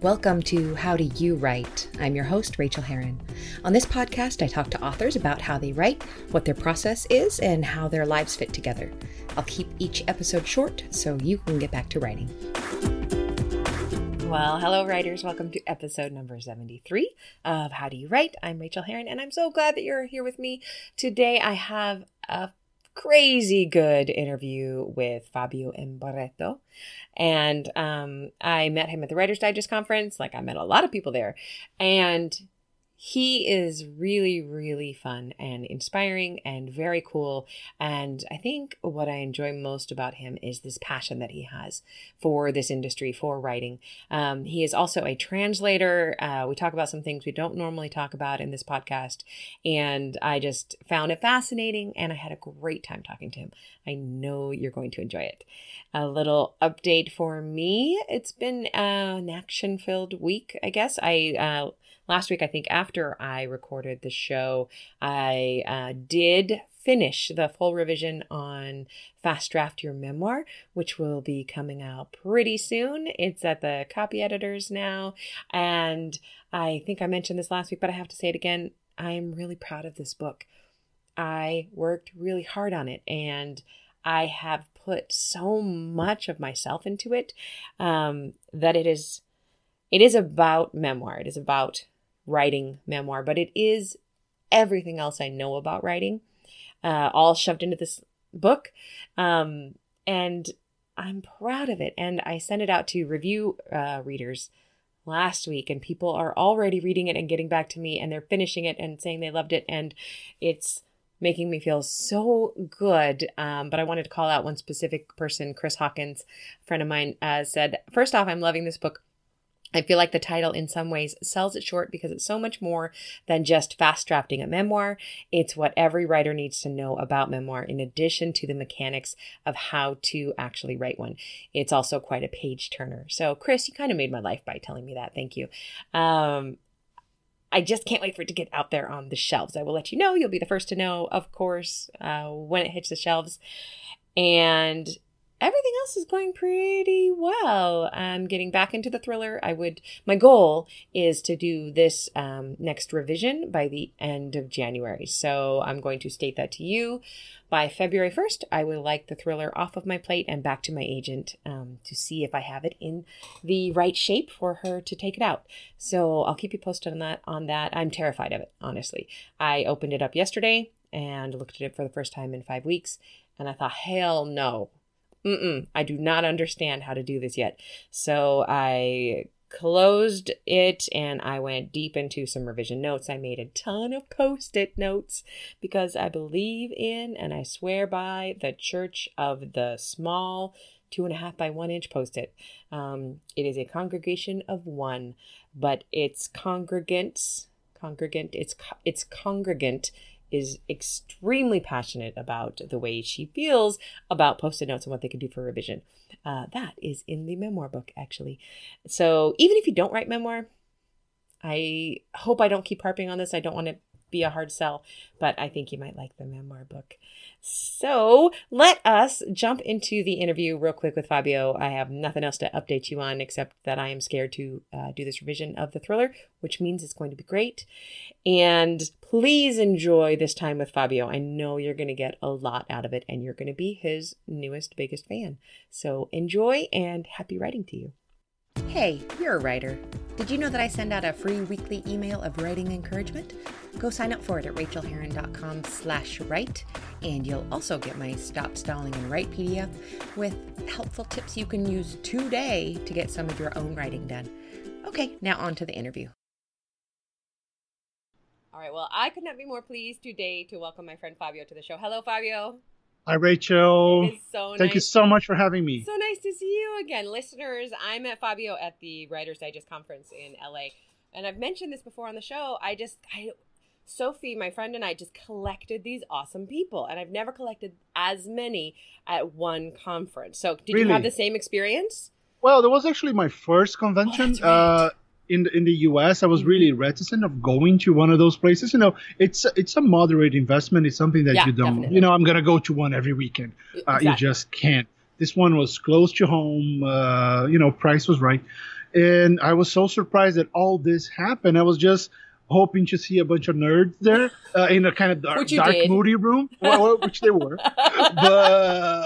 Welcome to How Do You Write? I'm your host, Rachel Herron. On this podcast, I talk to authors about how they write, what their process is, and how their lives fit together. I'll keep each episode short so you can get back to writing. Well, hello, writers. Welcome to episode number 73 of How Do You Write? I'm Rachel Herron, and I'm so glad that you're here with me. Today, I have a crazy good interview with Fabio M. Barreto. And um, I met him at the Writers Digest conference. Like, I met a lot of people there. And he is really, really fun and inspiring and very cool. And I think what I enjoy most about him is this passion that he has for this industry, for writing. Um, he is also a translator. Uh, we talk about some things we don't normally talk about in this podcast. And I just found it fascinating and I had a great time talking to him. I know you're going to enjoy it. A little update for me. It's been uh, an action filled week, I guess. I, uh, last week, I think after I recorded the show, I uh, did finish the full revision on Fast Draft Your Memoir, which will be coming out pretty soon. It's at the copy editors now. And I think I mentioned this last week, but I have to say it again. I'm really proud of this book. I worked really hard on it and I have put so much of myself into it um, that it is it is about memoir. It is about writing memoir, but it is everything else I know about writing, uh, all shoved into this book. Um, and I'm proud of it. And I sent it out to review uh, readers last week, and people are already reading it and getting back to me, and they're finishing it and saying they loved it. And it's making me feel so good. Um, but I wanted to call out one specific person, Chris Hawkins, a friend of mine, uh, said, First off, I'm loving this book I feel like the title in some ways sells it short because it's so much more than just fast drafting a memoir. It's what every writer needs to know about memoir in addition to the mechanics of how to actually write one. It's also quite a page turner. So, Chris, you kind of made my life by telling me that. Thank you. Um, I just can't wait for it to get out there on the shelves. I will let you know. You'll be the first to know, of course, uh, when it hits the shelves. And everything else is going pretty well. I'm getting back into the thriller. I would, my goal is to do this um, next revision by the end of January. So I'm going to state that to you. By February 1st, I would like the thriller off of my plate and back to my agent um, to see if I have it in the right shape for her to take it out. So I'll keep you posted on that. On that, I'm terrified of it. Honestly, I opened it up yesterday and looked at it for the first time in five weeks, and I thought, hell no, Mm-mm, I do not understand how to do this yet. So I closed it and I went deep into some revision notes. I made a ton of post it notes because I believe in and I swear by the church of the small two and a half by one inch post it. Um, it is a congregation of one, but its congregants, congregant, its, its congregant is extremely passionate about the way she feels about post-it notes and what they can do for revision. Uh, that is in the memoir book, actually. So even if you don't write memoir, I hope I don't keep harping on this. I don't want to be a hard sell, but I think you might like the memoir book. So let us jump into the interview real quick with Fabio. I have nothing else to update you on except that I am scared to uh, do this revision of the thriller, which means it's going to be great. And please enjoy this time with Fabio. I know you're going to get a lot out of it and you're going to be his newest, biggest fan. So enjoy and happy writing to you. Hey, you're a writer. Did you know that I send out a free weekly email of writing encouragement? Go sign up for it at rachelherron.com slash write, and you'll also get my Stop Stalling and Write PDF with helpful tips you can use today to get some of your own writing done. Okay, now on to the interview. All right, well, I could not be more pleased today to welcome my friend Fabio to the show. Hello, Fabio. Hi, Rachel. So Thank nice. you so much for having me. So nice to see you again. Listeners, I met Fabio at the Writers Digest conference in LA. And I've mentioned this before on the show. I just, I, Sophie, my friend, and I just collected these awesome people. And I've never collected as many at one conference. So, did Really? you have the same experience? Well, that was actually my first convention. that's right. uh, in the, in the U.S., I was Mhm. really reticent of going to one of those places. You know, it's it's a moderate investment. It's something that Yeah, you don't. definitely. You know, I'm gonna go to one every weekend. Uh, You just can't. This one was close to home. Uh, you know, price was right, and I was so surprised that all this happened. I was just hoping to see a bunch of nerds there uh, in a kind of dark, dark moody room, well, well, which they were. but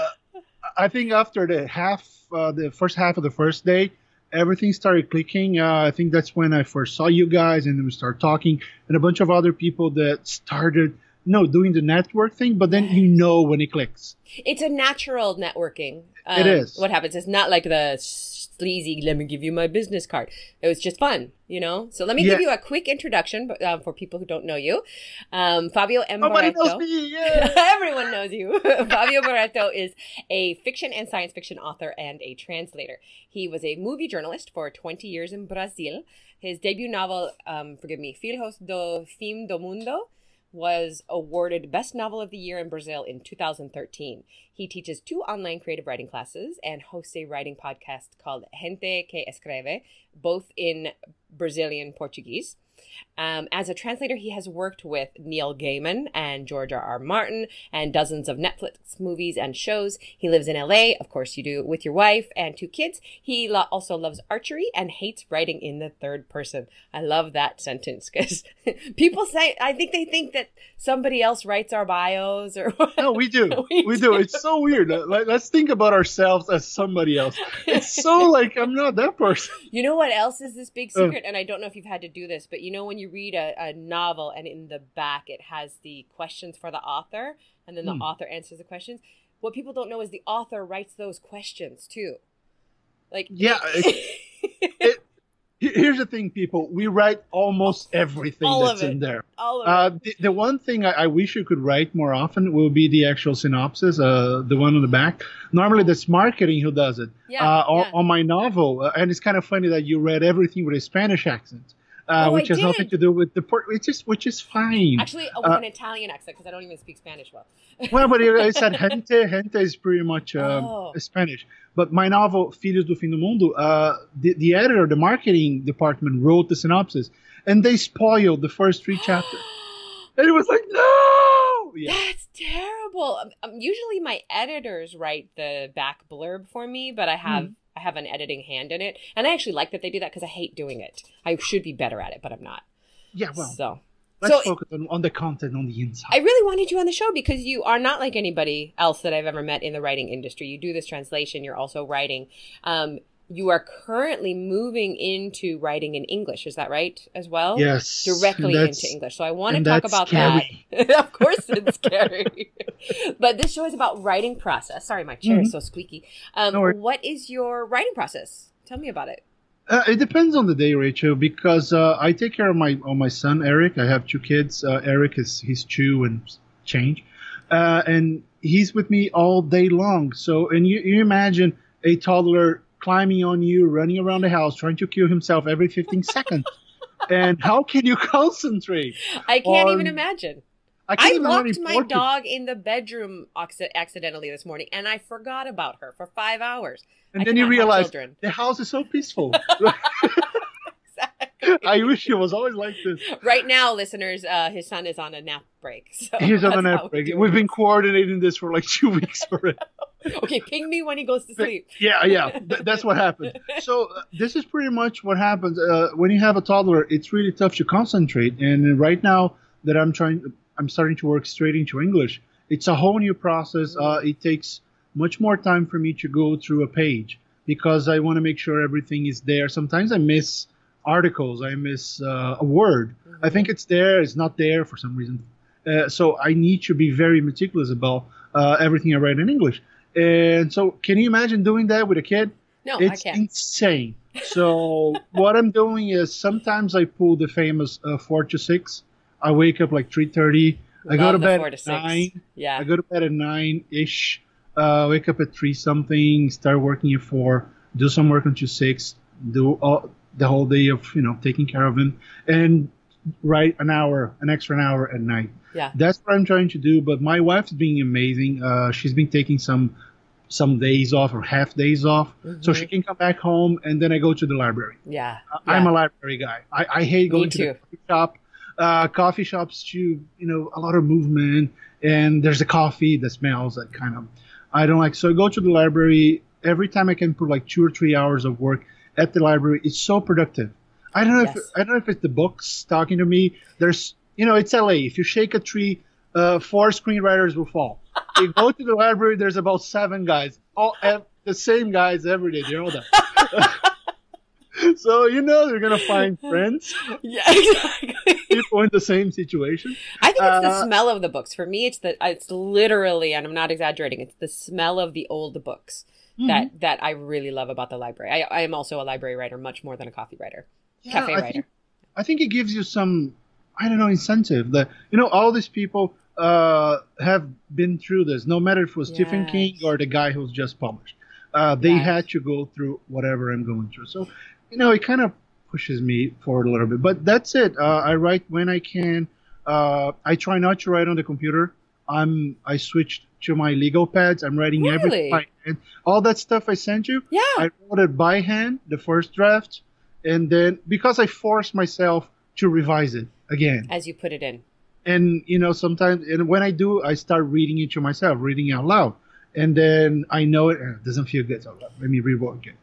I think after the half, uh, the first half of the first day, everything started clicking. Uh, I think that's when I first saw you guys, and then we started talking, and a bunch of other people that started, no, doing the network thing. But then you know when it clicks. It's a natural networking. Um, It is. What happens? It's not like the sleazy, let me give you my business card. It was just fun, you know? So let me Yeah. give you a quick introduction um, for people who don't know you. Um, Fabio M. Nobody Barreto. knows me. Yeah. Everyone knows you. Fabio Barreto is a fiction and science fiction author and a translator. He was a movie journalist for 20 years in Brazil. His debut novel, um, forgive me, Filhos do Fim do Mundo, was awarded Best Novel of the Year in Brazil in 2013. He teaches two online creative writing classes and hosts a writing podcast called Gente que Escreve, both in Brazilian Portuguese. Um, as a translator, he has worked with Neil Gaiman and George R. R. Martin and dozens of Netflix movies and shows. He lives in LA, of course, you do, with your wife and two kids. He lo- also loves archery and hates writing in the third person. I love that sentence because people say, I think they think that somebody else writes our bios or No, we do. We We, do. do. It's so weird. Like, let's think about ourselves as somebody else. It's so like I'm not that person. You know what else is this big Uh. secret? and I don't know if you've had to do this, but you know when you read a, a novel and in the back it has the questions for the author and then the Hmm. author answers the questions? What people don't know is the author writes those questions too. Like Yeah, It- Here's the thing, people. We write almost everything All that's it. in there. all of Uh, it. the, the one thing I, I wish you could write more often will be the actual synopsis, uh, the one on the back. Normally, that's marketing who does it. Yeah, uh, on, yeah. on my novel, uh, and it's kind of funny that you read everything with a Spanish accent, uh, Oh, which I has nothing to do with the port. Which is which is fine. Actually, oh, with uh, an Italian accent because I don't even speak Spanish well. well, but it, it said gente. Gente is pretty much um, Oh. Spanish. But my novel, Filhos do Fim do Mundo, uh, the, the editor, the marketing department wrote the synopsis, and they spoiled the first three chapters. And it was like, no! Yeah. That's terrible. Um, Um, usually my editors write the back blurb for me, but I have Hmm. I have an editing hand in it, and I actually like that they do that because I hate doing it. I should be better at it, but I'm not. Yeah, well, so let's so- focus on, on the content on the inside. I really wanted you on the show because you are not like anybody else that I've ever met in the writing industry. You do this translation. You're also writing. Um, you are currently moving into writing in English. Is that right as well? yes. directly into English. So I want to talk about scary. that. of course, it's scary. but this show is about writing process. Sorry, my chair is so squeaky. Um, Mm-hmm. No what is your writing process? Tell me about it. Uh, it depends on the day, Rachel, because uh, I take care of my of my son Eric. I have two kids. Uh, Eric is he's two and change, uh, and he's with me all day long. So, and you, you imagine a toddler climbing on you, running around the house, trying to kill himself every 15 seconds. And how can you concentrate? I can't Or- even imagine. I, can't I locked my dog in the bedroom accidentally this morning, and I forgot about her for five hours. and I then you realize the house is so peaceful. I wish it was always like this. Right now, listeners, uh, his son is on a nap break. So He's on that's an how app we're break. We've been coordinating this for like two weeks already. okay. Ping me when he goes to sleep. Yeah, yeah, th- that's what happened. So uh, this is pretty much what happens uh, when you have a toddler. It's really tough to concentrate. And right now that I'm trying, I'm starting to work straight into English. It's a whole new process. Uh, it takes much more time for me to go through a page because I want to make sure everything is there. Sometimes I miss articles. I miss uh, a word. I think it's there. It's not there for some reason. Uh, so I need to be very meticulous about uh, everything I write in English. And so, can you imagine doing that with a kid? No, it's I can't. insane. So what I'm doing is sometimes I pull the famous uh, four to six. I wake up like three thirty. I go to bed to at nine. Yeah. I go to bed at nine ish. Uh, wake up at three something. Start working at four. Do some work until six. Do all, the whole day of you know taking care of him and write an hour, an extra an hour at night. Yeah. That's what I'm trying to do. But my wife's being amazing. Uh, she's been taking some some days off or half days off, so Mhm. she can come back home and then I go to the library. Yeah. I- I'm Yeah. a library guy. I, I hate going to the coffee shop. Uh, coffee shops, too you know, a lot of movement, and there's a coffee that smells that kind of. I don't like. So I go to the library every time I can put like two or three hours of work, at the library is so productive. I don't know Yes. if I don't know if it's the books talking to me. There's you know it's LA. If you shake a tree, uh, four screenwriters will fall. you go to the library. There's about seven guys, all the same guys every day. They're all there. so you know they're gonna find friends, Yeah, exactly. people in the same situation. I think it's the Uh, smell of the books. For me, it's the it's literally, and I'm not exaggerating. It's the smell of the old books Mm-hmm. that that I really love about the library. I, I am also a library writer, much more than a coffee writer, Yeah, cafe I writer. think, I think it gives you some, I don't know, incentive. That you know, all these people uh, have been through this. No matter if it was Stephen King or the guy who's just published, uh, they Yes. had to go through whatever I'm going through. So, you know, it kind of pushes me forward a little bit. But that's it. Uh, I write when I can. Uh, I try not to write on the computer. I'm I switched to my legal pads. I'm writing Really? everything by hand. All that stuff I sent you. yeah, I wrote it by hand, the first draft, and then because I forced myself to revise it again. as you put it in. And you know, sometimes and when I do, I start reading it to myself, reading it out loud, and then I know it, it doesn't feel good. So let me rework it.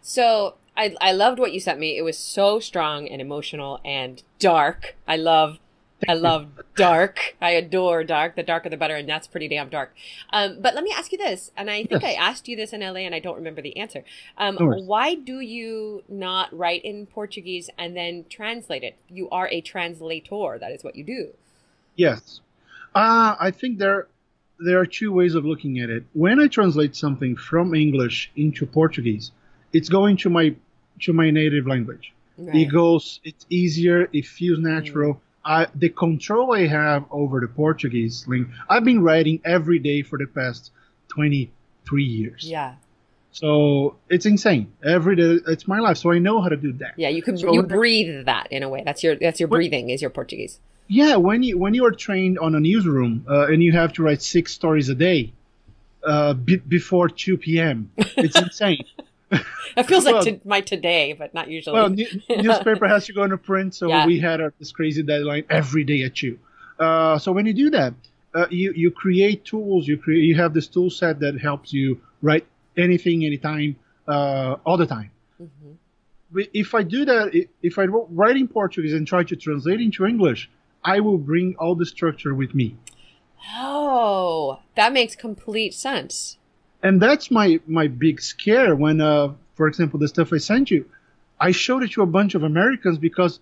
So I I loved what you sent me. It was so strong and emotional and dark. I love I love dark. I adore dark. The darker the better, and that's pretty damn dark. Um, but let me ask you this, and I think Yes. I asked you this in LA, and I don't remember the answer. Um, why do you not write in Portuguese and then translate it? You are a translator. That is what you do. Yes, uh, I think there there are two ways of looking at it. When I translate something from English into Portuguese, it's going to my to my native language. It goes. It's easier. It feels natural. I, the control I have over the Portuguese link. I've been writing every day for the past twenty three years. Yeah, So it's insane. Every day, it's my life. So I know how to do that. yeah. You can So you breathe that in a way. That's your that's your breathing is your Portuguese. Yeah, when you when you are trained on a newsroom uh, and you have to write six stories a day uh, be- before two p.m., it's insane. It feels Well- like to, my today, but not usually. Well, newspaper has to go into print, so Yeah. we had a, this crazy deadline every day at you. Uh, so when you do that, uh, you you create tools. You create you have this tool set that helps you write anything, anytime, uh, all the time. Mhm. But If I do that, if I write in Portuguese and try to translate into English, I will bring all the structure with me. Oh, that makes complete sense. And that's my my big scare when uh for example the stuff i sent you i showed it to a bunch of americans because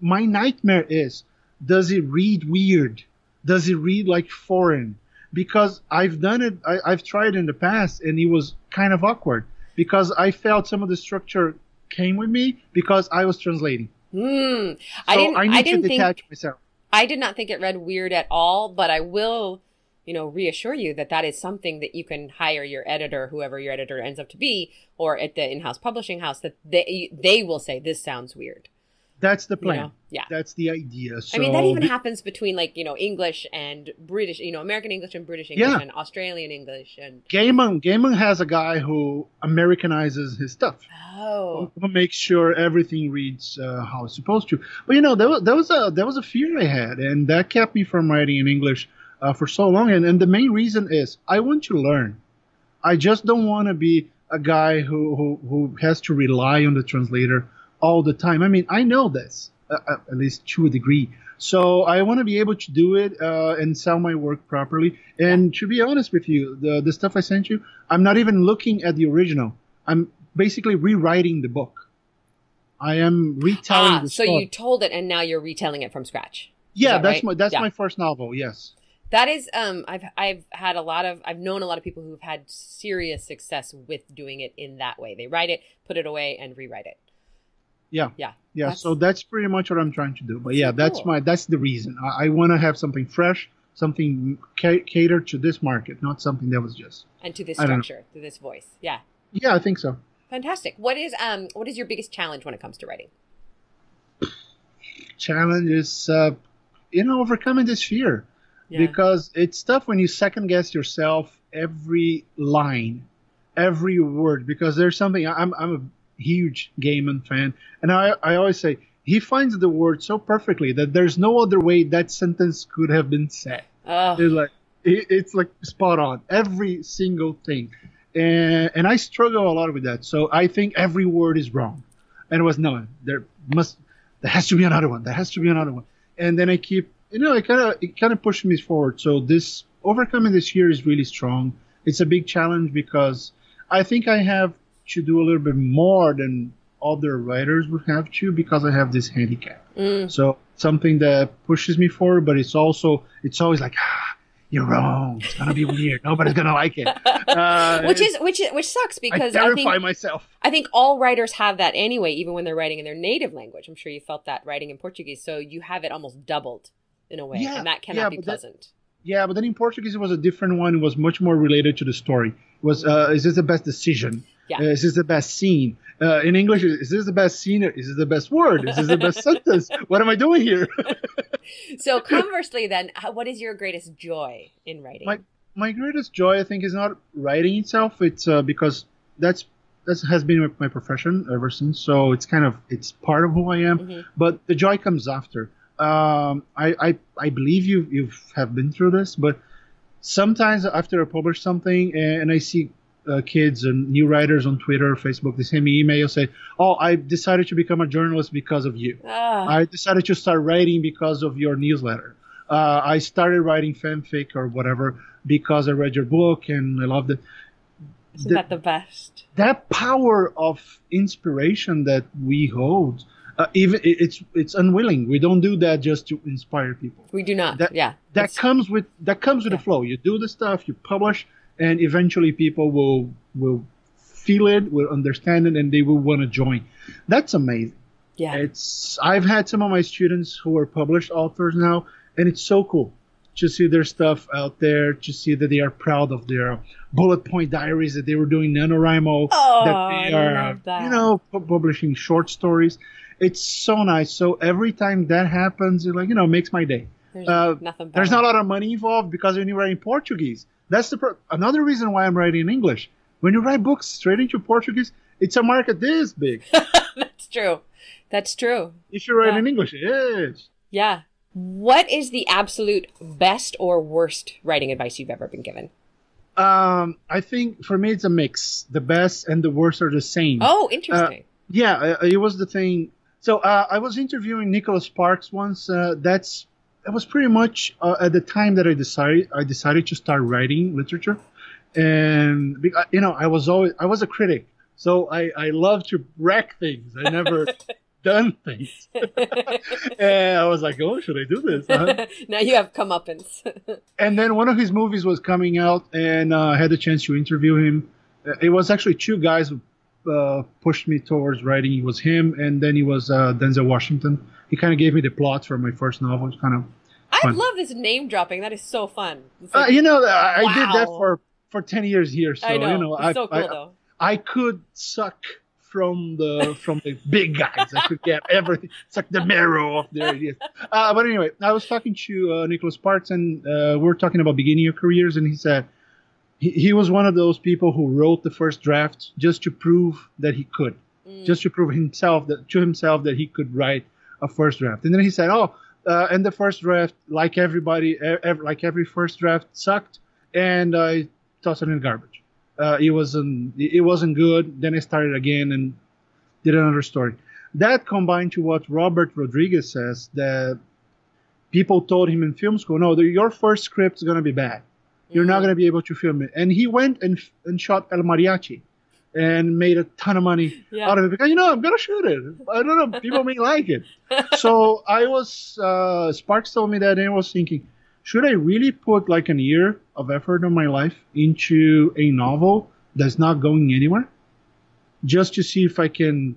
my nightmare is does it read weird does it read like foreign because i've done it I, i've tried in the past and it was kind of awkward because i felt some of the structure came with me because i was translating Hmm. so I didn't. i I, need didn't to think. detach myself I did not think it read weird at all. But I will, you know, reassure you that that is something that you can hire your editor, whoever your editor ends up to be, or at the in-house publishing house, that they they will say this sounds weird. that's the You plan know? Yeah. that's the idea so I mean, that even happens between like you know English and British, you know, American English and British English Yeah. and Australian English and Gaiman, Gaiman has a guy who Americanizes his stuff. oh who makes sure everything reads uh, how it's supposed to. But you know, there was, there was a there was a fear I had, and that kept me from writing in English uh, for so long. And, and the main reason is I want to learn. I just don't want to be a guy who, who who has to rely on the translator all the time. I mean, I know this uh, uh, at least to a degree. So I want to be able to do it uh, and sell my work properly. And to be honest with you, the the stuff I sent you, I'm not even looking at the original. I'm basically rewriting the book. I am retelling ah, so you told it and now you're retelling it from scratch. yeah, that that's right? my that's Yeah. my first novel. Yes. That is, um, I've I've had a lot of I've known a lot of people who've had serious success with doing it in that way. They write it, put it away, and rewrite it. Yeah. Yeah, Yeah. That's- so that's pretty much what I'm trying to do. But yeah, So that's cool. my that's the reason. I, I want to have something fresh, something ca- catered to this market, not something that was just. and to this I don't know. structure, to this voice. Yeah, Yeah, I think so. fantastic. What is um what is your biggest challenge when it comes to writing? Challenge is, uh, you know, overcoming this fear. Because it's tough when you second guess yourself every line, every word. Because there's something I'm I'm a huge Gaiman fan, and I I always say he finds the word so perfectly that there's no other way that sentence could have been said. oh, It's like it, it's like spot on every single thing, and and I struggle a lot with that. So I think every word is wrong, and it was no, there must there has to be another one. There has to be another one, and then I keep you know it kind of it kind of pushed me forward. So this overcoming this year is really strong. It's a big challenge because I think I have to do a little bit more than other writers would have to because I have this handicap. Mm. So something that pushes me forward, but it's also it's always like ah, you're wrong. It's gonna be weird. Nobody's gonna like it. Uh, which is which which sucks because I, terrify think myself. I think all writers have that anyway, even when they're writing in their native language. I'm sure you felt that writing in Portuguese, so you have it almost doubled in a way, Yeah, and that cannot yeah, be but that- pleasant. Yeah, but then in Portuguese it was a different one. It was much more related to the story. It was uh, is this the best decision? Yeah. Uh, is this the best scene? Uh, in English, is this the best scene? Is this the best word? Is this the best sentence? What am I doing here? So conversely, then, what is your greatest joy in writing? My- my greatest joy, I think, is not writing itself. It's uh, because that's that has been my profession ever since. So it's kind of it's part of who I am. Mhm. But the joy comes after. Um, I, I I believe you you have been through this, but sometimes after I publish something and, I see uh, kids and new writers on Twitter, Facebook, they send me email say, "Oh, I decided to become a journalist because of you." Ah, I decided to start writing because of your newsletter. Uh, I started writing fanfic or whatever because I read your book and I loved it. isn't the- that the best? That power of inspiration that we hold, uh, even it's it's unwilling. We don't do that just to inspire people. We do not. That- yeah. That It's- comes with that comes with Yeah. the flow. You do the stuff, you publish, and eventually people will will feel it, will understand it, and they will want to join. That's amazing. yeah. It's I've had some of my students who are published authors now, and it's so cool to see their stuff out there, to see that they are proud of their bullet point diaries that they were doing NaNoWriMo, Oh, that I they are love that. you know publishing short stories. It's so nice. So every time that happens, it like you know makes my day. There's uh, nothing better. There's not a lot of money involved because when you write in Portuguese, that's the pro- another reason why I'm writing in English. When you write books straight into Portuguese, it's a market this big. That's true. That's true. if you write Yeah. in English, it is. Yeah. What is the absolute best or worst writing advice you've ever been given? Um, I think for me it's a mix. The best and the worst are the same. Oh, interesting. Yeah, uh, it was the thing. So uh, I was interviewing Nicholas Sparks once. Uh, that's that was pretty much uh, at the time that I decided I decided to start writing literature, and you know I was always I was a critic, so I I love to wreck things. I never done things, and I was like, oh, should I do this? Huh? now you have comeuppance. and then one of his movies was coming out, and uh, I had the chance to interview him. Uh, It was actually two guys uh, pushed me towards writing. It was him, and then he was uh, Denzel Washington. He kind of gave me the plot for my first novel. It's kind of, I love this name dropping. That is so fun. It's uh, you know, I, I did that for for ten years here. So I know. you know, I, so cool I, though. I could suck from the from the big guys. I could get everything, suck the marrow of their ideas. Uh, but anyway, I was talking to uh, Nicholas Sparks, and uh, we are talking about beginning your careers, and he said he, he was one of those people who wrote the first draft just to prove that he could, Mm. just to prove himself that to himself that he could write a first draft. And then he said, "Oh, uh, and the first draft, like everybody, ev- like every first draft, sucked, and I tossed it in the garbage. Uh, it wasn't it wasn't good. Then I started again and did another story. That combined to what Robert Rodriguez says that people told him in film school, no, the, your first script is gonna be bad. You're not Mm. gonna be able to film it. And he went and and shot El Mariachi, and made a ton of money Yeah. out of it because you know I'm gonna shoot it. I don't know, people may like it. So I was uh, Sparks told me that, and I was thinking, should I really put like an year of effort of my life into a novel that's not going anywhere, just to see if I can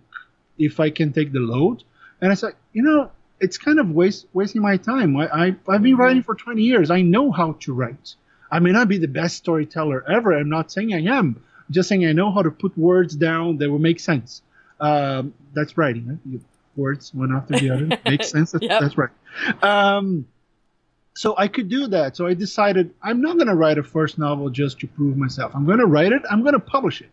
if I can take the load? And I said, you know, it's kind of waste wasting my time. I, I I've been Mhm. writing for 20 years. I know how to write. I may not be the best storyteller ever. I'm not saying I am. I'm just saying I know how to put words down that will make sense. Um, that's writing. Right? You, words one after the other makes sense. That's, Yep. that's right. Um, so I could do that. So I decided I'm not going to write a first novel just to prove myself. I'm going to write it. I'm going to publish it.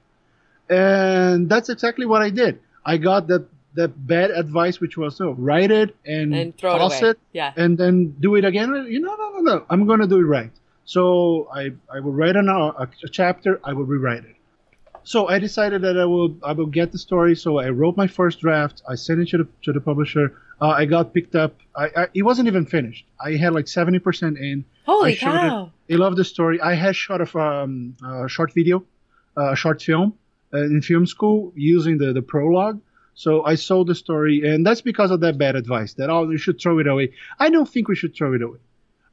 And that's exactly what I did. I got that that bad advice, which was so write it and, and throw it toss away. it Yeah. and then do it again. You know, no, no, no. I'm going to do it right. So I, I will write an, a, a chapter. I will rewrite it. so I decided that I will I will get the story. So I wrote my first draft. I sent it to the to the publisher. Uh, I got picked up. I, I, it wasn't even finished. I had like seventy percent in. Holy I cow! It. They loved the story. I had shot a um, uh, short video, a short film uh, in film school using the the prologue. So I sold the story, and that's because of that bad advice that oh you should throw it away. I don't think we should throw it away,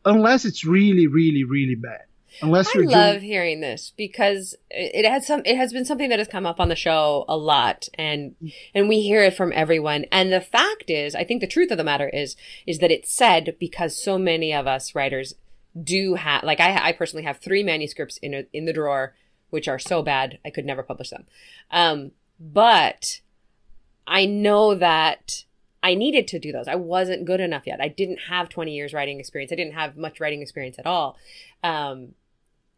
unless it's really, really, really bad. Unless I you're I love doing, hearing this because it it has some. It has been something that has come up on the show a lot, and and we hear it from everyone. And the fact is, I think the truth of the matter is is that it's said because so many of us writers do have. Like I, I personally have three manuscripts in a, in the drawer, which are so bad I could never publish them. Um, but I know that I needed to do those. I wasn't good enough yet. I didn't have 20 years writing experience. I didn't have much writing experience at all. Um,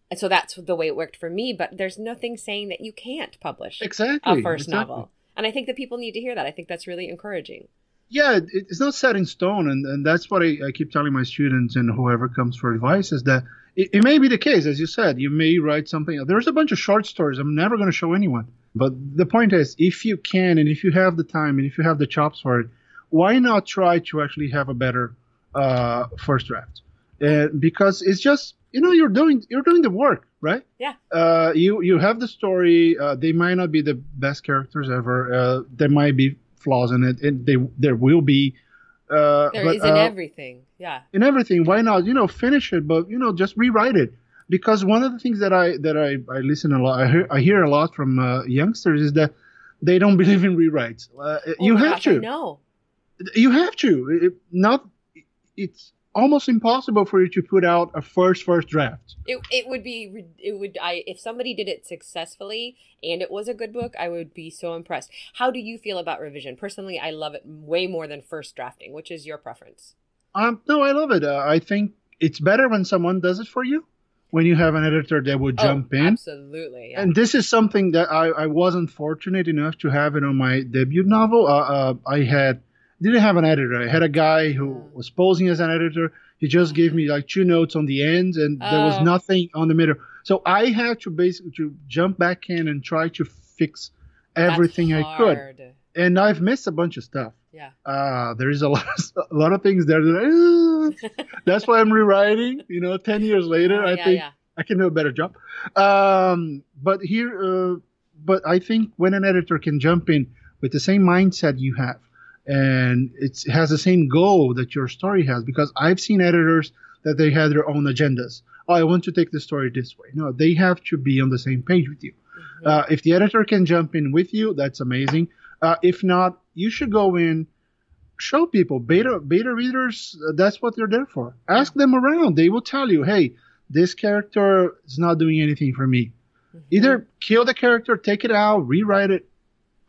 and so that's the way it worked for me. But there's nothing saying that you can't publish exactly a first exactly. novel. And I think that people need to hear that. I think that's really encouraging. yeah, it's not set in stone, and, and that's what I, I keep telling my students and whoever comes for advice is that it, it may be the case, as you said, you may write something. There's a bunch of short stories I'm never going to show anyone. But the point is, if you can, and if you have the time, and if you have the chops for it, why not try to actually have a better uh, first draft? Uh, because it's just you know you're doing you're doing the work, right? Yeah. Uh, you you have the story. Uh, they might not be the best characters ever. Uh, there might be flaws in it. and they there will be. Uh, There but, is in uh, everything. Yeah. in everything. Why not? You know, finish it, but you know, just rewrite it. Because one of the things that I that I, I listen a lot, I hear, I hear a lot from uh, youngsters is that they don't believe in rewrites. Uh, Oh you have gosh, I to. know. You have to. It, not. It's almost impossible for you to put out a first first draft. It, it would be it would I if somebody did it successfully and it was a good book I would be so impressed. How do you feel about revision? Personally, I love it way more than first drafting. Which is your preference? Um, no, I love it. Uh, I think it's better when someone does it for you. When you have an editor that would jump oh, in. Absolutely. Yeah. And this is something that I, I wasn't fortunate enough to have it on my debut novel. Uh, uh, I had didn't have an editor. I had a guy who was posing as an editor. He just gave me like two notes on the end, and there was Oh. nothing on the middle. So I had to basically to jump back in and try to fix everything I could. And I've missed a bunch of stuff. Yeah. Uh, there is a lot, of, a lot of things there. That, "Uh." that's why I'm rewriting. You know, ten years later, Oh, I yeah, think yeah. I can do a better job. Um, but here, uh, but I think when an editor can jump in with the same mindset you have, and it's, it has the same goal that your story has, because I've seen editors that they had their own agendas. Oh, I want to take the story this way. No, they have to be on the same page with you. Mm-hmm. Uh, if the editor can jump in with you, that's amazing. Uh, if not, you should go in, show people beta beta readers. Uh, that's what they're there for. Ask them around; they will tell you, "Hey, this character is not doing anything for me." Mhm. Either kill the character, take it out, rewrite it,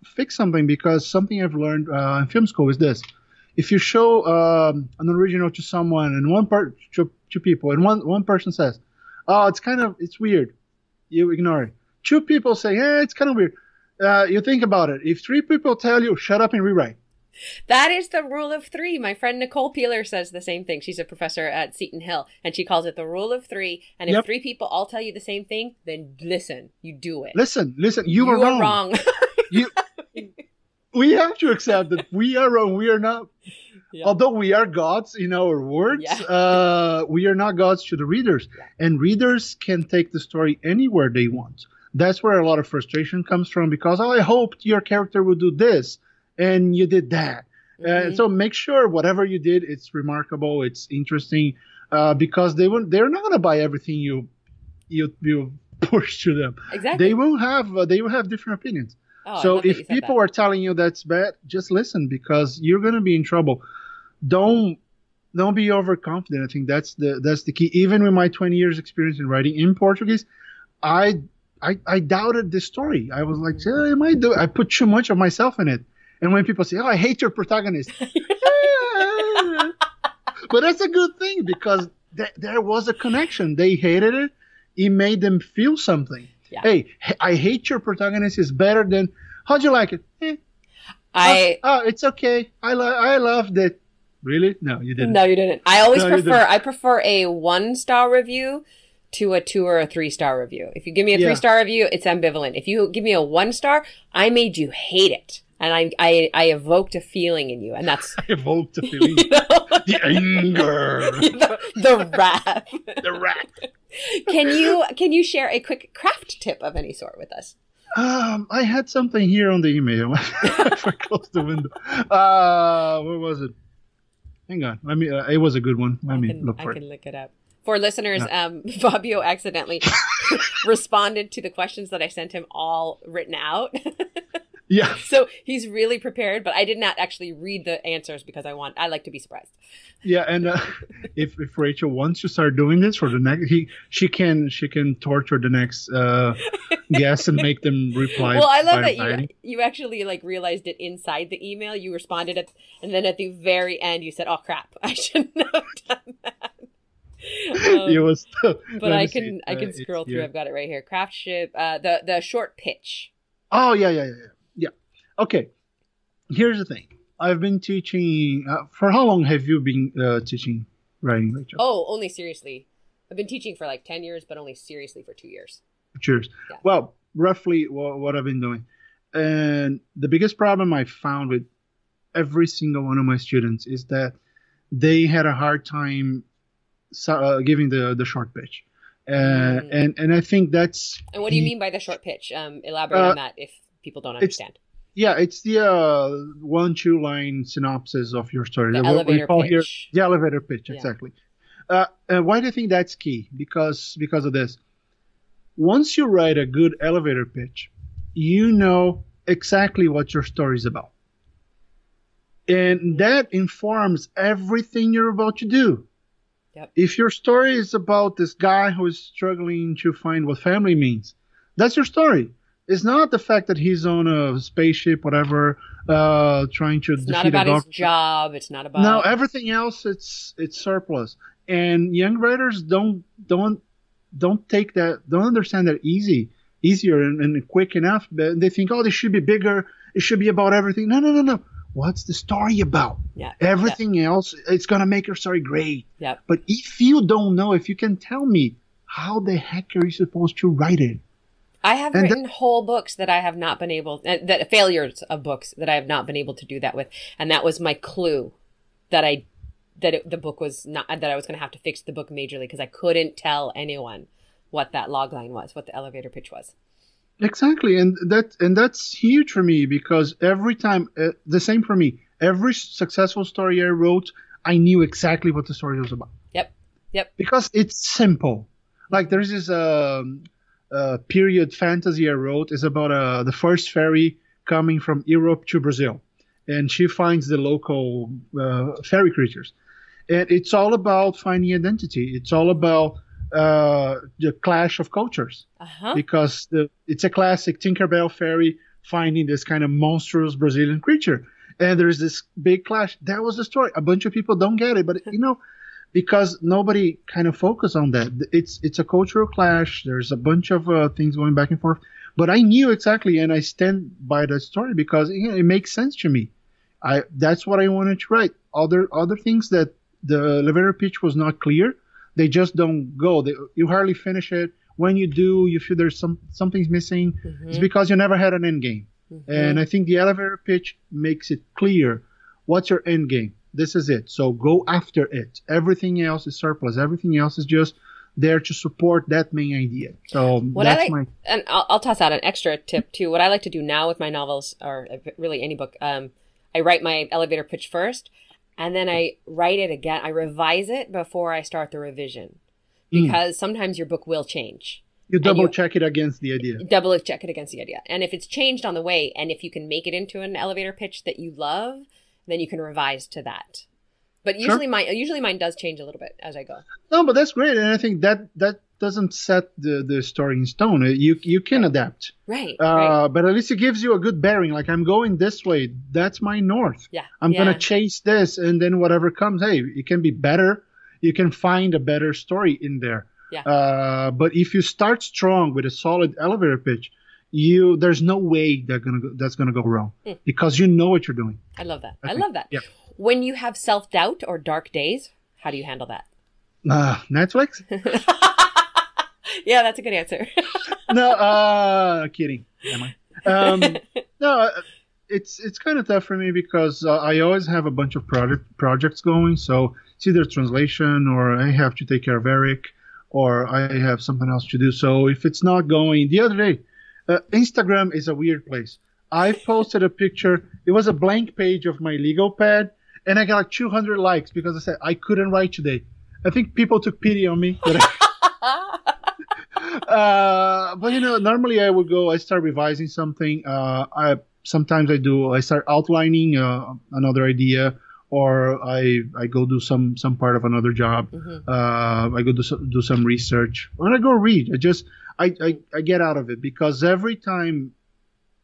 fix something. Because something I've learned uh, in film school is this: if you show um, an original to someone and one part to, to people, and one one person says, "Oh, it's kind of it's weird," you ignore it. Two people say, "Yeah, it's kind of weird." Uh, you think about it. If three people tell you, "Shut up and rewrite," That is the rule of three. My friend Nicole Peeler says the same thing. She's a professor at Seton Hill, and she calls it the rule of three. And if Yep. three people all tell you the same thing, then listen, you do it. listen, listen. You, were are wrong. wrong. You. we have to accept that we are wrong. We are not. Yeah. Although we are gods in our words, Yeah. uh, we are not gods to the readers. Yeah. And readers can take the story anywhere they want. That's where a lot of frustration comes from because oh, I hoped your character would do this and you did that. Uh, Mhm. so make sure whatever you did, it's remarkable, it's interesting, uh, because they won't, they're not going to buy everything you you you push to them. exactly. They will have uh, they will have different opinions. Oh, so love that you if people that. are telling you that's bad, just listen because you're going to be in trouble. Don't don't be overconfident. I think that's the that's the key. Even with my 20 years experience in writing in Portuguese, I I, I doubted this story. I was like, yeah, I might do. I put too much of myself in it. And when people say, "Oh, I hate your protagonist," but that's a good thing because th- there was a connection. They hated it. It made them feel something. Yeah. Hey, I hate your protagonist is better than. How'd you like it? Eh, I oh, oh, it's okay. I lo- I loved it. Really? No, you didn't. no, you didn't. I always No, prefer. I prefer a one star review to a two or a three star review. If you give me a Yeah. three star review, it's ambivalent. If you give me a one star, I made you hate it. And I, I, I evoked a feeling in you. And that's, I evoked a feeling, you know, the anger, the, the wrath. the rat. Can you, can you share a quick craft tip of any sort with us? Um, I had something here on the email. I closed the window. Uh, what was it? Hang on. I mean, uh, it was a good one. Let I me can, look I for can it. look it up. For listeners, um, Fabio accidentally responded to the questions that I sent him all written out. Yeah, so he's really prepared, but I did not actually read the answers because I want, I like to be surprised. yeah. And uh, if if Rachel wants to start doing this for the next, he she can she can torture the next uh, guest and make them reply. well, I love that you you actually like realized it inside the email. You responded at, and then at the very end, you said, "Oh crap, I shouldn't have done that." Um, it was. but I can I Uh, can it's scroll through. I've got it right here. Craft ship, uh, the the short pitch. Oh yeah, yeah, yeah, yeah. Okay. Here's the thing. I've been teaching. Uh, for how long have you been uh, teaching writing, Rachel? Oh, only seriously. I've been teaching for like ten years, but only seriously for two years. Cheers. Yeah. Well, roughly what, what I've been doing, and the biggest problem I found with every single one of my students is that they had a hard time uh, giving the the short pitch, uh, Mm. and and I think that's And what do you mean by the short pitch? Um, elaborate Uh, on that if people don't understand. Yeah, it's the uh, one two line synopsis of your story. The What we elevator call here pitch. the elevator pitch Yeah. exactly uh, and why do you think that's key because because of this once you write a good elevator pitch you know exactly what your story is about and that informs everything you're about to do Yep. if your story is about this guy who is struggling to find what family means that's your story it's not the fact that he's on a spaceship whatever uh trying to It's not defeat a about his job. It's not about No, everything else it's it's surplus. And young writers don't don't don't take that don't understand that easy easier and, and quick enough. But They think, oh, this should be bigger. It should be about everything. No, no, no, no. What's the story about? yeah. Everything else, it's gonna make your story great. Yep. But if you don't know, if you can tell me, how the heck are you supposed to write it? I have And written whole books that I have not been able uh, that failures of books that I have not been able to do that with, and that was my clue that I that it, the book was not that I was going to have to fix the book majorly because I couldn't tell anyone what that log line was, what the elevator pitch was. Exactly, and that and that's huge for me because every time uh, the same for me. Every successful story I wrote, I knew exactly what the story was about Yep. Yep. because it's simple. Like there's this um, uh, period fantasy I wrote is about uh, the first fairy coming from Europe to Brazil, and she finds the local uh, fairy creatures, and it's all about finding identity. It's all about uh, the clash of cultures Uh huh. because the, it's a classic Tinkerbell fairy finding this kind of monstrous Brazilian creature. And there's this big clash. That was the story. A bunch of people don't get it, but you know, because nobody kind of focus on that. It's it's a cultural clash. There's a bunch of uh, things going back and forth. But I knew exactly, and I stand by that story because you know, it makes sense to me. I that's what I wanted to write. Other other things that the elevator pitch was not clear. They just don't go. They, you hardly finish it. When you do, you feel there's some something's missing. It's Mhm. because you never had an end game. Mhm. And I think the elevator pitch makes it clear what's your end game. This is it. So go after it. Everything else is surplus. Everything else is just there to support that main idea. So What I that's like- my and I'll, I'll toss out an extra tip too. What I like to do now with my novels, or really any book, um, I write my elevator pitch first, and then I write it again. I revise it before I start the revision, Mm. because sometimes your book will change. you double you- check it against the idea. Double check it against the idea, and if it's changed on the way, and if you can make it into an elevator pitch that you love, then you can revise to that. But Sure. usually mine, usually mine does change a little bit as I go. No, but that's great, and I think that that doesn't set the, the story in stone. Uh, You you can adapt, Right. uh, right. but at least it gives you a good bearing. Like I'm going this way. That's my north. Yeah. I'm yeah. gonna chase this, and then whatever comes, hey, it can be better. You can find a better story in there. Yeah. Uh, but if you start strong with a solid elevator pitch, you there's no way that gonna go, that's gonna go wrong Mm. because you know what you're doing. I love that. I, I love that. yeah. When you have self doubt or dark days, how do you handle that? Uh, Netflix. yeah, that's a good answer. no, uh, kidding. Am I? Um, no, uh, it's it's kind of tough for me because uh, I always have a bunch of project projects going. So it's either translation or I have to take care of Eric or I have something else to do. So if it's not going, the other day, uh, Instagram is a weird place. I posted a picture. It was a blank page of my legal pad, and I got like 200 likes because I said I couldn't write today. I think people took pity on me. But, uh, but you know, normally I would go. I start revising something. Uh, I sometimes I do. I start outlining uh, another idea, or I I go do some some part of another job. Mhm. Uh, I go do some, do some research, or I go read. I just I, I I get out of it because every time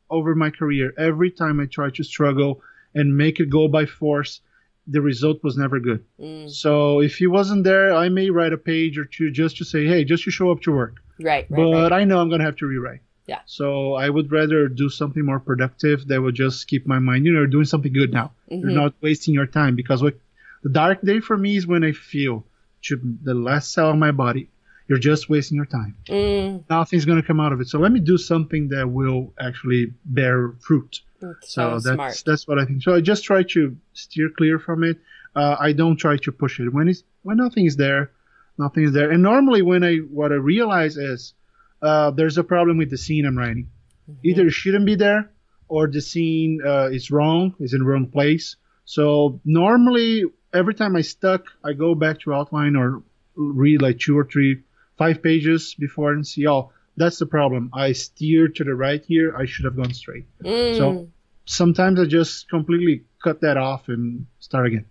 over my career, every time I try to struggle and make it go by force, the result was never good. Mm, So if he wasn't there, I may write a page or two just to say, hey, just to show up to work. right, right, but right. I know I'm gonna have to rewrite. Yeah. So I would rather do something more productive that would just keep my mind, you know, doing something good now. Mhm. You're not wasting your time because what the dark day for me is when I feel to the last cell of my body, you're just wasting your time. Mm, Nothing's gonna come out of it. So let me do something that will actually bear fruit. it's So, so, that's that's what I think. So I just try to steer clear from it. Uh, I don't try to push it when it's when nothing is there, nothing is there. And normally when I what I realize is uh, there's a problem with the scene I'm writing. Mm-hmm. Either it shouldn't be there, or the scene uh, is wrong, is in the wrong place. So normally every time I stuck, I go back to outline or read like two or three, five pages before and see, oh, that's the problem. I steered to the right here. I should have gone straight Mm, So- sometimes I just completely cut that off and start again.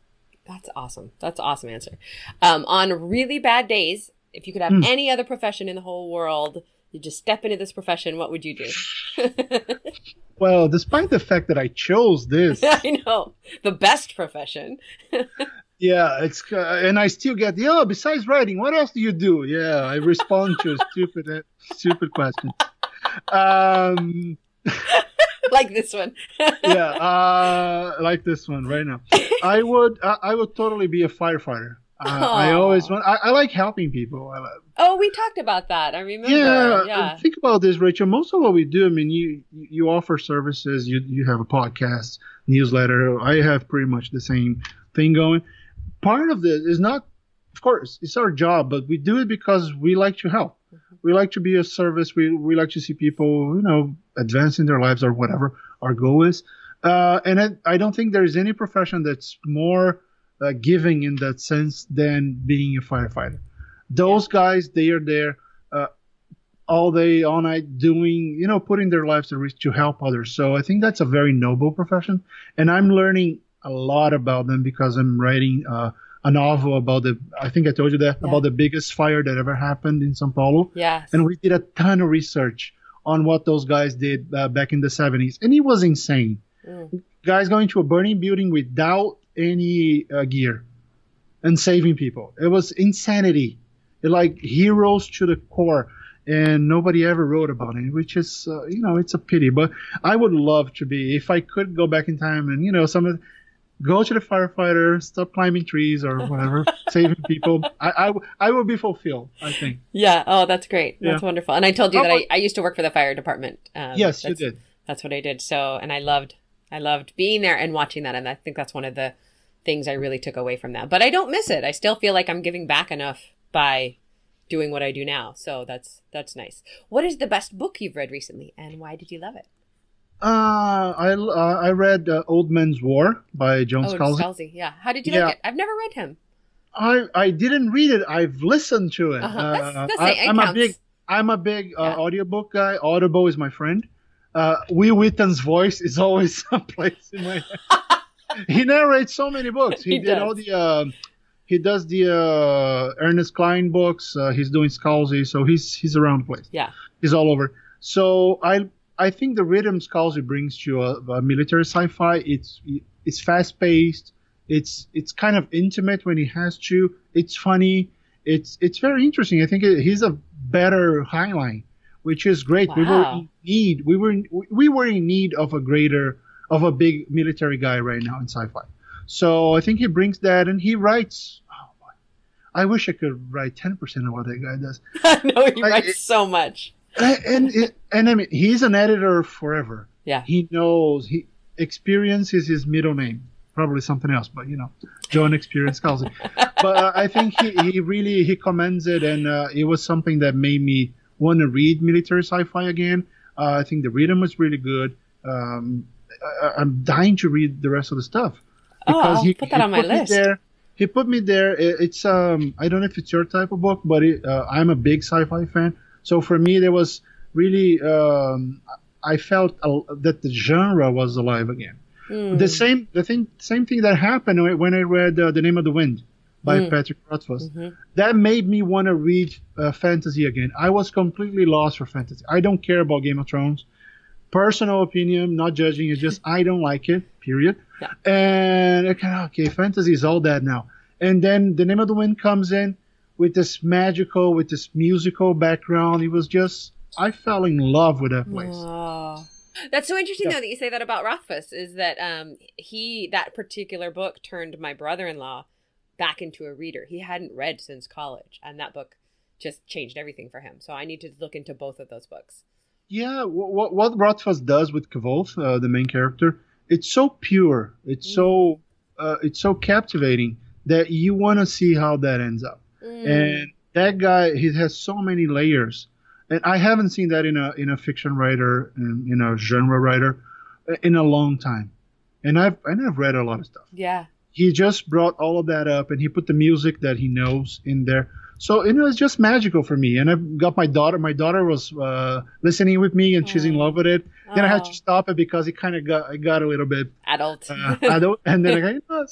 that's awesome. That's an awesome answer. Um, on really bad days, if you could have Hmm. any other profession in the whole world, you just step into this profession. What would you do? Well, despite the fact that I chose this, I know the best profession. yeah, it's uh, and I still get the oh. Besides writing, what else do you do? Yeah, I respond to a stupid, uh, stupid question. Um, like this one. yeah, uh, like this one right now. I would, I would totally be a firefighter. Uh, I always want. I, I like helping people. I, like- oh, we talked about that. I remember. yeah, Yeah. think about this, Rachael. Most of what we do, I mean, you you offer services. You you have a podcast, newsletter. I have pretty much the same thing going. Part of this is not, of course, it's our job, but we do it because we like to help. We like to be a service. We we like to see people, you know, advance in their lives or whatever our goal is. Uh, and I, I don't think there is any profession that's more uh, giving in that sense than being a firefighter. Those guys, they are there uh, all day, all night, doing, you know, putting their lives at risk to help others. So I think that's a very noble profession, and I'm learning a lot about them because I'm writing uh, a novel about the. I think I told you that Yeah. about the biggest fire that ever happened in São Paulo, Yes. and we did a ton of research on what those guys did uh, back in the 70s, and it was insane Mm. guys going to a burning building without any uh, gear and saving people. It was insanity. It, like heroes to the core, and nobody ever wrote about it, which is, uh, you know, it's a pity. But I would love to be, if I could go back in time and, you know, some of, go to the firefighter, stop climbing trees or whatever, saving people. I, I would be fulfilled, I think. Yeah. Oh, that's great. That's Yeah. wonderful. And I told you How that I, I used to work for the fire department. Um, yes, you did. That's what I did. So, and I loved, I loved being there and watching that. And I think that's one of the things I really took away from that. But I don't miss it. I still feel like I'm giving back enough by doing what I do now. So that's that's nice. What is the best book you've read recently, and why did you love it? Uh, I, uh, I read uh, Old Man's War by John oh, Scalzi. Scalzi. Yeah. How did you Yeah. like it? I've never read him. I I didn't read it. I've listened to it. Uh-huh. That's- Uh, that's I, I'm a big I'm a big uh, Yeah. audiobook guy. Audible is my friend. Uh, Wil Wheaton's voice is always someplace in my head. he narrates so many books. He, He did does. all the um he does the uh, Ernest Cline books. Uh, he's doing Scalzi, so he's he's around the place. Yeah. He's all over. So I I think the rhythm Scalzi brings to a, a military sci-fi. It's it's fast paced. It's it's kind of intimate when he has to. It's funny. It's it's very interesting. I think it, he's a better Heinlein, which is great. We were in need. We were in, we were in need of a greater of a big military guy right now in sci-fi. So I think he brings that, and he writes. Oh boy. I wish I could write 10% of what that guy does. no, he I- writes it- so much. and and, it, and I mean, he's an editor forever. Yeah. He knows he experience is his middle name. Probably something else, but you know, John Experience calls it. But uh, I think he, he really he commends it, and uh, it was something that made me want to read military sci-fi again. Uh, I think the rhythm was really good. Um, I, I'm dying to read the rest of the stuff Oh, I'll put that on my list. there. He put me there. It- It's um I don't know if it's your type of book, but it, uh, I'm a big sci-fi fan. So for me, there was really um, I felt uh, that the genre was alive again. Mm. The same the thing same thing that happened when- I read uh, The Name of the Wind by Mm. Patrick Rothfuss. Mhm. That made me want to read uh, fantasy again. I was completely lost for fantasy. I don't care about Game of Thrones. Personal opinion, not judging. It's just I don't like it. Period. Yeah. And of okay, fantasy is all that now. And then the name of the wind comes in with this magical, with this musical background. It was just I fell in love with that place. That's so interesting Yeah. though that you say that about Rothfuss is that um he that particular book turned my brother-in-law back into a reader. He hadn't read since college and that book just changed everything for him. So I need to look into both of those books. Yeah, what what Rothfuss does with Kvothe, uh, the main character, it's so pure, it's so uh, it's so captivating that you want to see how that ends up. Mm. And that guy, he has so many layers, and I haven't seen that in a in a fiction writer and in a genre writer uh, in a long time. And I've and I've read a lot of stuff. yeah. He just brought all of that up, and he put the music that he knows in there. So it was just magical for me. And I've got my daughter. My daughter was uh, listening with me, and she's in Oh. love with it. Then I had Oh. to stop it because it kind of got I got a little bit Adult. uh, adult, and then I go, you know,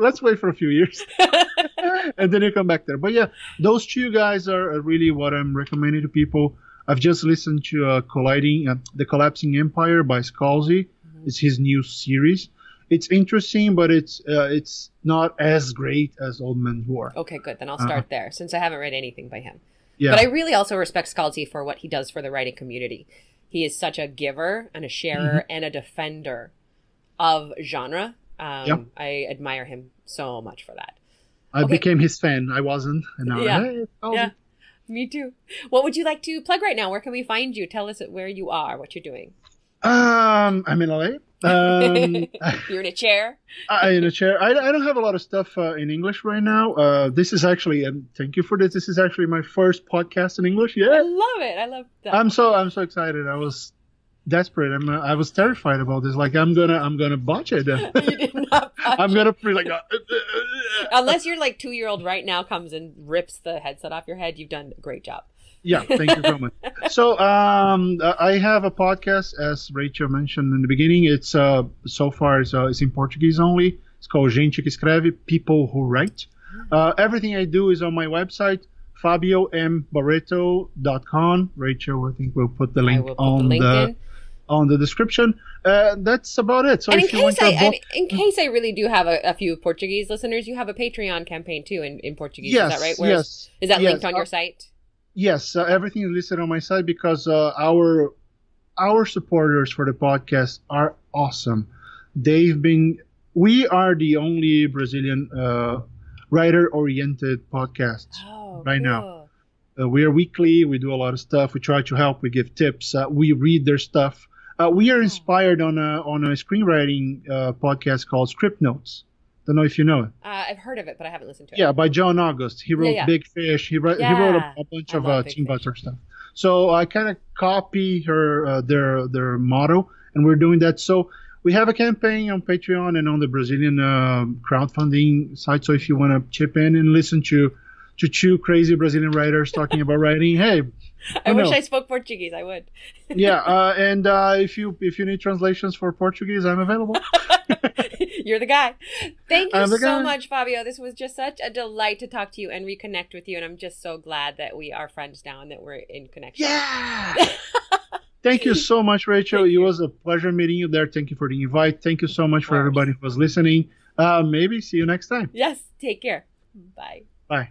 let's, wait for a few years, and then you come back there. But yeah, those two guys are, are really what I'm recommending to people. I've just listened to uh, Colliding, uh, the Collapsing Empire by Scalzi. Mm-hmm. It's his new series. It's interesting, but it's uh, it's not as great as Old Man's War. okay, good. Then I'll start there since I haven't read anything by him. Uh-huh. Yeah, But I really also respect Scalzi for what he does for the writing community. He is such a giver and a sharer Mm-hmm. and a defender of genre. Um, Yep. I admire him so much for that. I okay. became his fan. I wasn't, and now Yeah. hey. Yeah, me too. What would you like to plug right now? Where can we find you? Tell us where you are, what you're doing. Um, I'm in LA. Um, You're in a chair. I, in a chair. I, I don't have a lot of stuff uh, in English right now. Uh, this is actually, and thank you for this. This is actually my first podcast in English. Yeah, I love it. I love that. I'm so I'm so excited. I was desperate. I'm uh, I was terrified about this. Like I'm gonna I'm gonna botch it. you did not. I'm gonna be like. Uh, Unless your like two year old right now comes and rips the headset off your head, you've done a great job. Yeah, thank you so much. So um, I have a podcast, as Rachael mentioned in the beginning. It's uh, so far it's, uh, it's in Portuguese only. It's called Gente que Escreve, People Who Write. Uh, everything I do is on my website, fabiombarreto.com. Rachael, I think we'll put the link put on the link the on the description. Uh, that's about it. So and in you case I, mean, in case I really do have a, a few Portuguese listeners, you have a Patreon campaign too in, in Portuguese. yes, is that right? Where's- yes, Is that yes. linked on your site? Yes, uh, everything is listed on my site because uh, our our supporters for the podcast are awesome. They've been we are the only Brazilian uh, writer oriented podcast. Oh, right now. Uh, we are weekly. We do a lot of stuff. We try to help. We give tips. Uh, we read their stuff. Uh, we are inspired on a on a screenwriting uh, podcast called Script Notes. Don't know if you know it. Uh, I've heard of it, but I haven't listened to it. Yeah, by John August. He wrote yeah. Big Fish. He, wrote he wrote a, a bunch I of uh, Team Fish. Butler stuff. So I kind of copy her uh, their their motto, and we're doing that. So we have a campaign on Patreon and on the Brazilian uh, crowdfunding site. So if you want to chip in and listen to to two crazy Brazilian writers talking about writing, hey, I who wish? I spoke Portuguese. I would. yeah. Uh, and uh, if you if you need translations for Portuguese, I'm available. You're the guy. Thank you so guy. much, Fabio. This was just such a delight to talk to you and reconnect with you. And I'm just so glad that we are friends now and that we're in connection. Yeah. Thank you so much, Rachael. Thank it you. was a pleasure meeting you there. Thank you for the invite. Thank you so much for everybody who was listening. Uh, maybe see you next time. Yes. Take care. Bye. Bye.